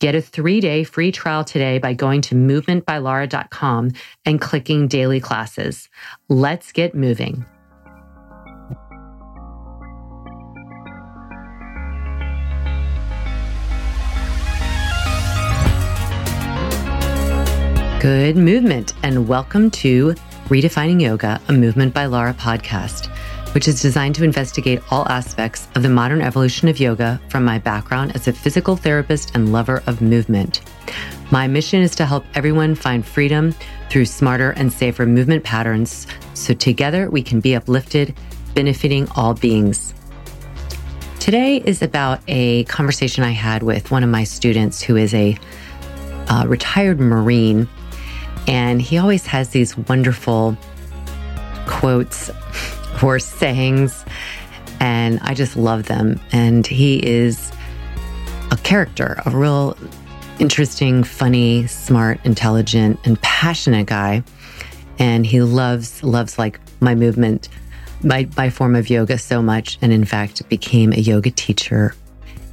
Get a three day free trial today by going to movementbylara.com and clicking daily classes. Let's get moving. Good movement, and welcome to Redefining Yoga, a Movement by Lara podcast, which is designed to investigate all aspects of the modern evolution of yoga from my background as a physical therapist and lover of movement. My mission is to help everyone find freedom through smarter and safer movement patterns so together we can be uplifted, benefiting all beings. Today is about a conversation I had with one of my students who is a uh, retired Marine and he always has these wonderful quotes or sayings. And I just love them. And he is a character, a real interesting, funny, smart, intelligent, and passionate guy. And he loves, loves like my movement, my, my form of yoga so much. And in fact, became a yoga teacher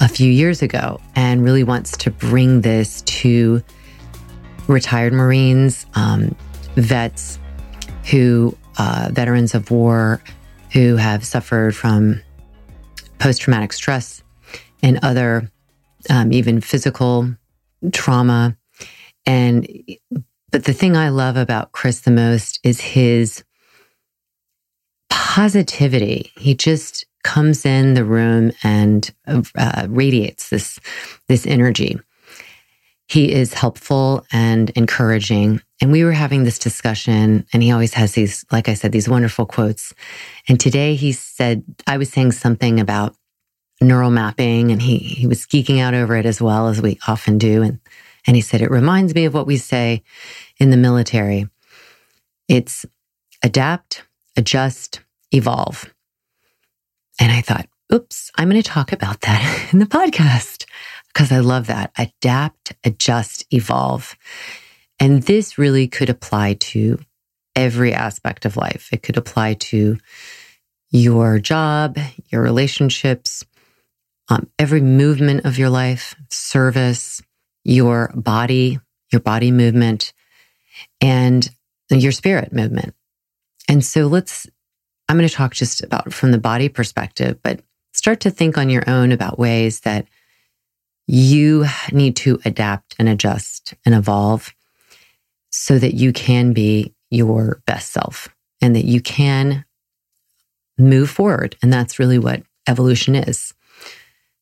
a few years ago and really wants to bring this to retired Marines, um, vets who, uh, veterans of war who have suffered from post traumatic stress and other, um, even physical trauma. And, but the thing I love about Chris the most is his positivity. He just comes in the room and uh, radiates this, this energy. He is helpful and encouraging. And we were having this discussion, and he always has these, like I said, these wonderful quotes. And today he said, I was saying something about neural mapping, and he, he was geeking out over it as well as we often do. And, and he said, It reminds me of what we say in the military it's adapt, adjust, evolve. And I thought, oops, I'm going to talk about that in the podcast because I love that. Adapt, adjust, evolve. And this really could apply to every aspect of life. It could apply to your job, your relationships, um, every movement of your life, service, your body, your body movement, and your spirit movement. And so let's, I'm going to talk just about from the body perspective, but start to think on your own about ways that you need to adapt and adjust and evolve so that you can be your best self and that you can move forward. And that's really what evolution is.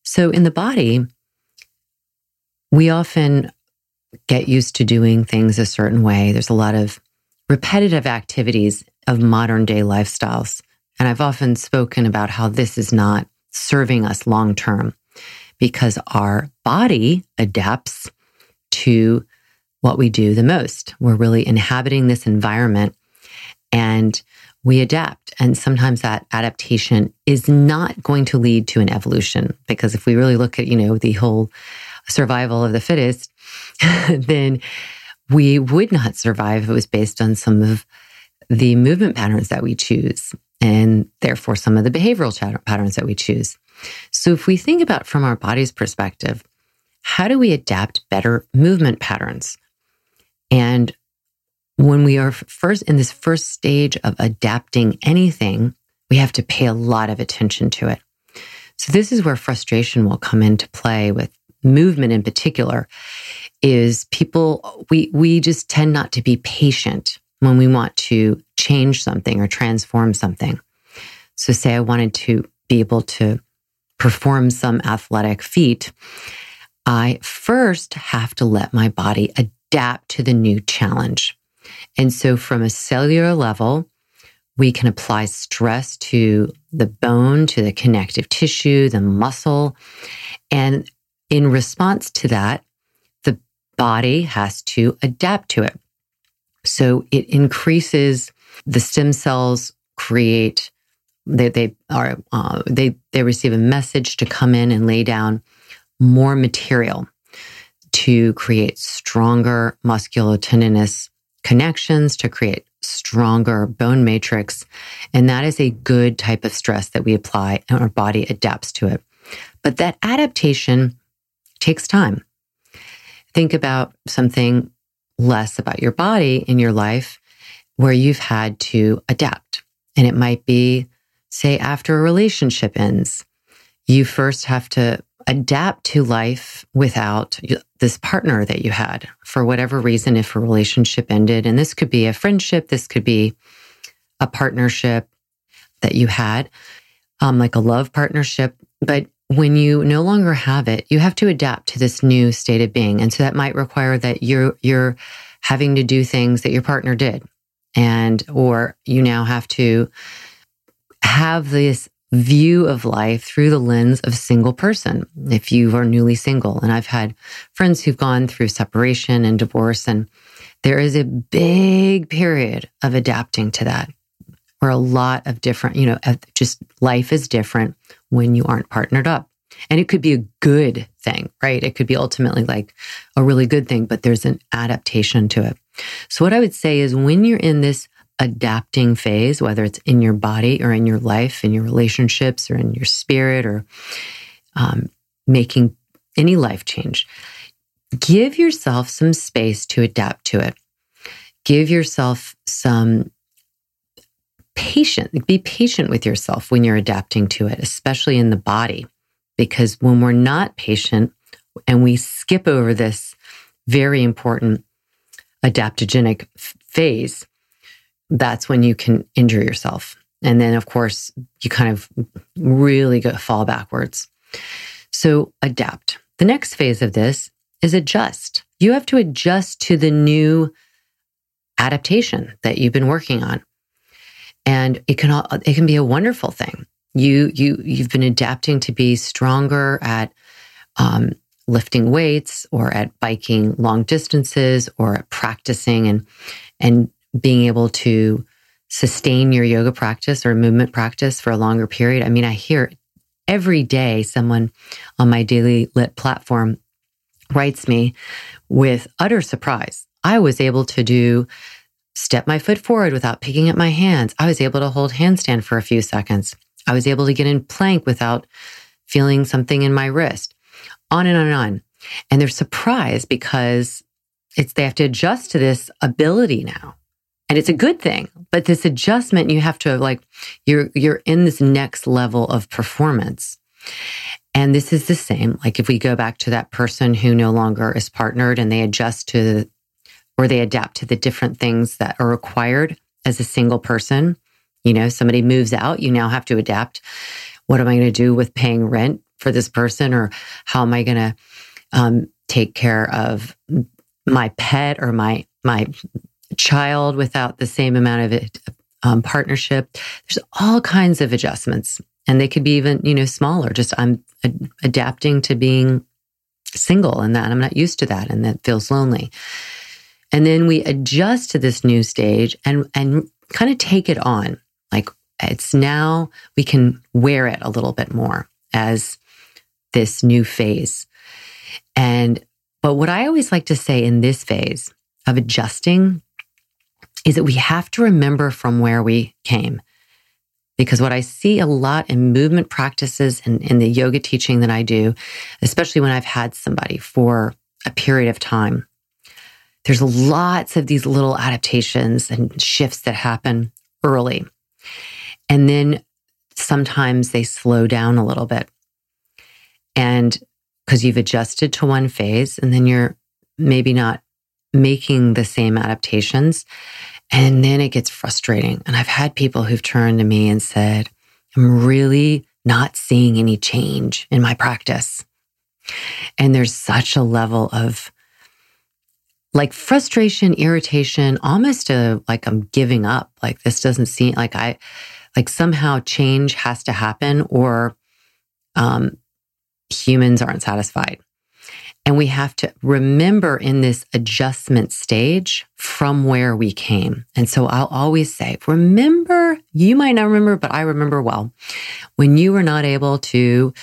So in the body, we often get used to doing things a certain way. There's a lot of repetitive activities of modern day lifestyles. And I've often spoken about how this is not serving us long term because our body adapts to what we do the most. We're really inhabiting this environment and we adapt. And sometimes that adaptation is not going to lead to an evolution because if we really look at, you know, the whole survival of the fittest, then we would not survive if it was based on some of the movement patterns that we choose and therefore some of the behavioral patterns that we choose. So if we think about from our body's perspective, how do we adapt better movement patterns? And when we are first in this first stage of adapting anything, we have to pay a lot of attention to it. So this is where frustration will come into play with movement in particular is people we we just tend not to be patient when we want to change something or transform something. So say I wanted to be able to perform some athletic feat, I first have to let my body adapt to the new challenge. And so from a cellular level, we can apply stress to the bone, to the connective tissue, the muscle. And in response to that, the body has to adapt to it. So it increases the stem cells create they they are uh, they they receive a message to come in and lay down more material to create stronger musculotendinous connections to create stronger bone matrix. And that is a good type of stress that we apply and our body adapts to it. But that adaptation takes time. Think about something less about your body in your life where you've had to adapt. And it might be, say, after a relationship ends, you first have to adapt to life without this partner that you had for whatever reason, if a relationship ended. And this could be a friendship, this could be a partnership that you had, um, like a love partnership. But when you no longer have it, you have to adapt to this new state of being. And so that might require that you're, you're having to do things that your partner did. And, or you now have to have this view of life through the lens of single person if you are newly single. And I've had friends who've gone through separation and divorce, and there is a big period of adapting to that where a lot of different, you know, just life is different when you aren't partnered up. And it could be a good thing, right? It could be ultimately like a really good thing, but there's an adaptation to it. So, what I would say is when you're in this adapting phase, whether it's in your body or in your life, in your relationships or in your spirit or um, making any life change, give yourself some space to adapt to it. Give yourself some patient, be patient with yourself when you're adapting to it, especially in the body. Because when we're not patient and we skip over this very important adaptogenic phase, that's when you can injure yourself. And then, of course, you kind of really go, fall backwards. So adapt. The next phase of this is adjust. You have to adjust to the new adaptation that you've been working on and it can all, it can be a wonderful thing. You you you've been adapting to be stronger at um, lifting weights or at biking long distances or at practicing and and being able to sustain your yoga practice or movement practice for a longer period. I mean, I hear every day someone on my daily LYT platform writes me with utter surprise. I was able to do step my foot forward without picking up my hands. I was able to hold handstand for a few seconds. I was able to get in plank without feeling something in my wrist. On and on and on. And they're surprised because it's they have to adjust to this ability now. And it's a good thing, but this adjustment you have to like you're you're in this next level of performance. And this is the same. Like if we go back to that person who no longer is partnered and they adjust to or they adapt to the different things that are required as a single person. You know, somebody moves out, you now have to adapt. What am I going to do with paying rent for this person? Or how am I going to um, take care of my pet or my, my child without the same amount of it, um, partnership? There's all kinds of adjustments and they could be even, you know, smaller. Just I'm ad- adapting to being single and that I'm not used to that and that feels lonely. And then we adjust to this new stage and, and kind of take it on. Like it's now we can wear it a little bit more as this new phase. And, but what I always like to say in this phase of adjusting is that we have to remember from where we came. Because what I see a lot in movement practices and in the yoga teaching that I do, especially when I've had somebody for a period of time, there's lots of these little adaptations and shifts that happen early. And then sometimes they slow down a little bit. And because you've adjusted to one phase and then you're maybe not making the same adaptations. And then it gets frustrating. And I've had people who've turned to me and said, I'm really not seeing any change in my practice. And there's such a level of like frustration, irritation, almost a like I'm giving up. Like this doesn't seem like I like somehow change has to happen or um humans aren't satisfied. And we have to remember in this adjustment stage from where we came. And so I'll always say, remember, you might not remember, but I remember well, when you were not able to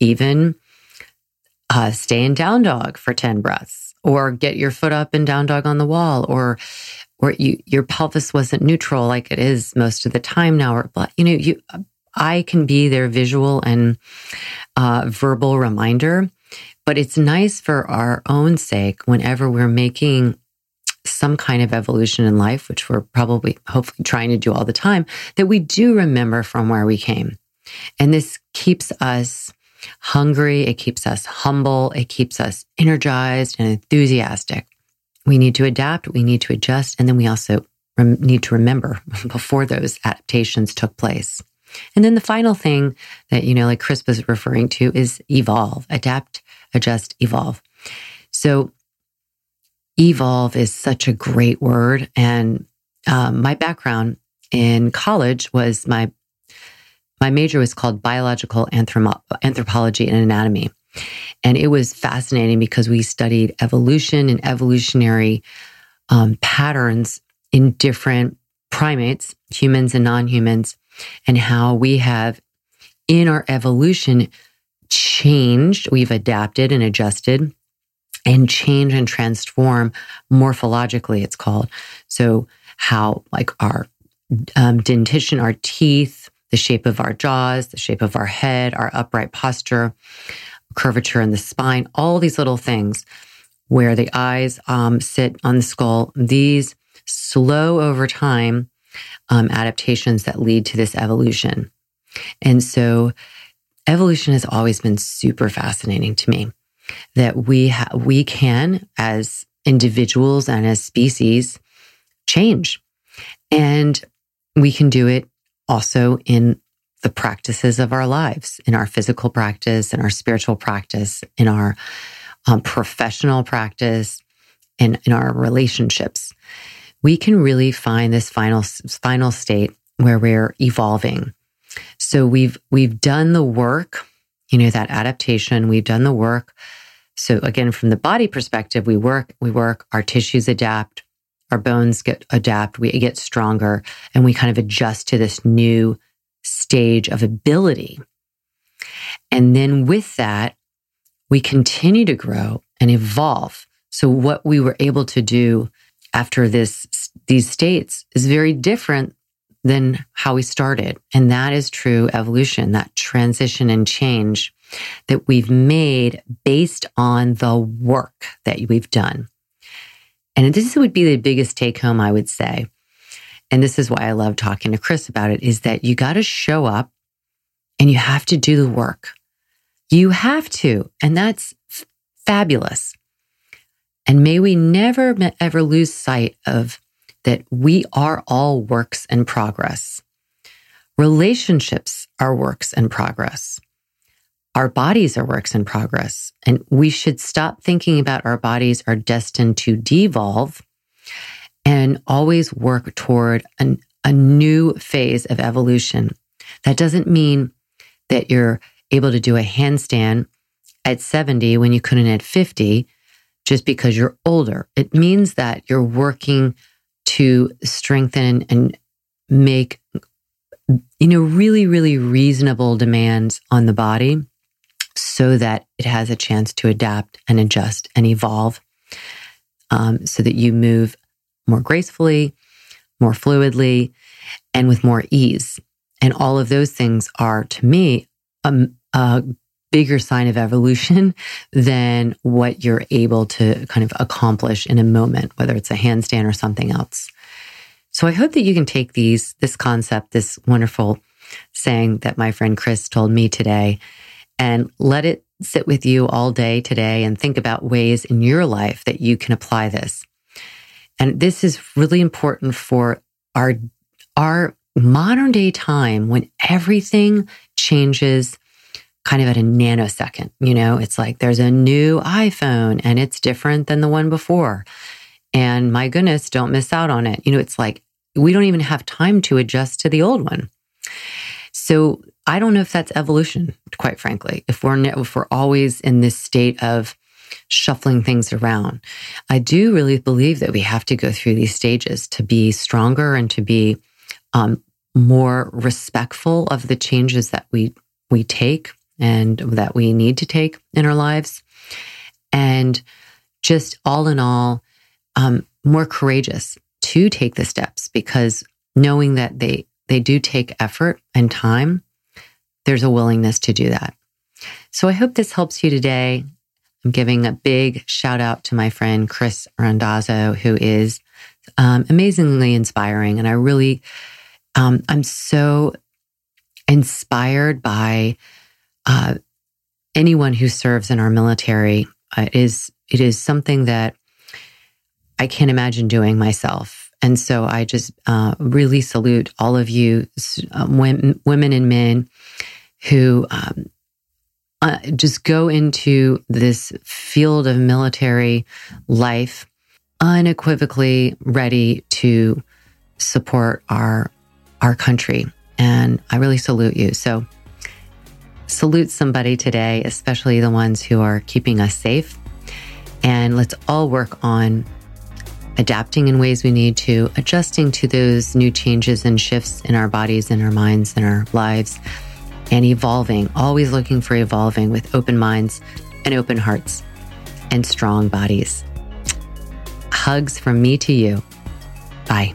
even uh, stay in down dog for 10 breaths or get your foot up in down dog on the wall or or you, your pelvis wasn't neutral like it is most of the time now or you know you I can be their visual and uh, verbal reminder but it's nice for our own sake whenever we're making some kind of evolution in life, which we're probably hopefully trying to do all the time, that we do remember from where we came. And this keeps us hungry. It keeps us humble. It keeps us energized and enthusiastic. We need to adapt. We need to adjust. And then we also rem- need to remember before those adaptations took place. And then the final thing that, you know, like Chris was referring to is evolve, adapt, adjust, evolve. So, evolve is such a great word. And um, my background in college was my my major was called biological anthropology and anatomy. And it was fascinating because we studied evolution and evolutionary um, patterns in different primates, humans and non humans, and how we have in our evolution changed, we've adapted and adjusted and change and transform morphologically, it's called. So, how like our um, dentition, our teeth, the shape of our jaws, the shape of our head, our upright posture, curvature in the spine, all these little things where the eyes um, sit on the skull, these slow over time um, adaptations that lead to this evolution. And so evolution has always been super fascinating to me that we ha- we can as individuals and as species change and we can do it also in the practices of our lives in our physical practice in our spiritual practice in our um, professional practice and in our relationships we can really find this final final state where we're evolving so we've we've done the work, you know, that adaptation, we've done the work. So again, from the body perspective, we work, we work, our tissues adapt, our bones get adapt, we get stronger, and we kind of adjust to this new stage of ability. And then with that, we continue to grow and evolve. So what we were able to do after this these states is very different than how we started. And that is true evolution, that transition and change that we've made based on the work that we've done. And this would be the biggest take home, I would say. And this is why I love talking to Chris about it is that you got to show up and you have to do the work. You have to. And that's f- fabulous. And may we never ever lose sight of that we are all works in progress. Relationships are works in progress. Our bodies are works in progress. And we should stop thinking about our bodies are destined to devolve and always work toward an, a new phase of evolution. That doesn't mean that you're able to do a handstand at 70 when you couldn't at 50 just because you're older. It means that you're working to strengthen and make, you know, really, really reasonable demands on the body so that it has a chance to adapt and adjust and evolve um, so that you move more gracefully, more fluidly, and with more ease. And all of those things are, to me, a, a bigger sign of evolution than what you're able to kind of accomplish in a moment, whether it's a handstand or something else. So I hope that you can take these, this concept, this wonderful saying that my friend Chris told me today, and let it sit with you all day today and think about ways in your life that you can apply this. And this is really important for our, our modern day time when everything changes kind of at a nanosecond. You know, it's like there's a new iPhone and it's different than the one before. And my goodness, don't miss out on it. You know, it's like we don't even have time to adjust to the old one. So I don't know if that's evolution, quite frankly, if we're, if we're always in this state of shuffling things around. I do really believe that we have to go through these stages to be stronger and to be um, more respectful of the changes that we we take and that we need to take in our lives, and just all in all, um, more courageous to take the steps because knowing that they they do take effort and time, there's a willingness to do that. So I hope this helps you today. I'm giving a big shout out to my friend Chris Randazzo, who is um, amazingly inspiring. And I really, um, I'm so inspired by uh, anyone who serves in our military. Uh, is it is something that I can't imagine doing myself. And so I just uh, really salute all of you, um, women, women and men who um, uh, just go into this field of military life unequivocally ready to support our our country and I really salute you. So salute somebody today, especially the ones who are keeping us safe. And let's all work on adapting in ways we need to, adjusting to those new changes and shifts in our bodies and our minds and our lives and evolving, always looking for evolving with open minds and open hearts and strong bodies. Hugs from me to you. Bye.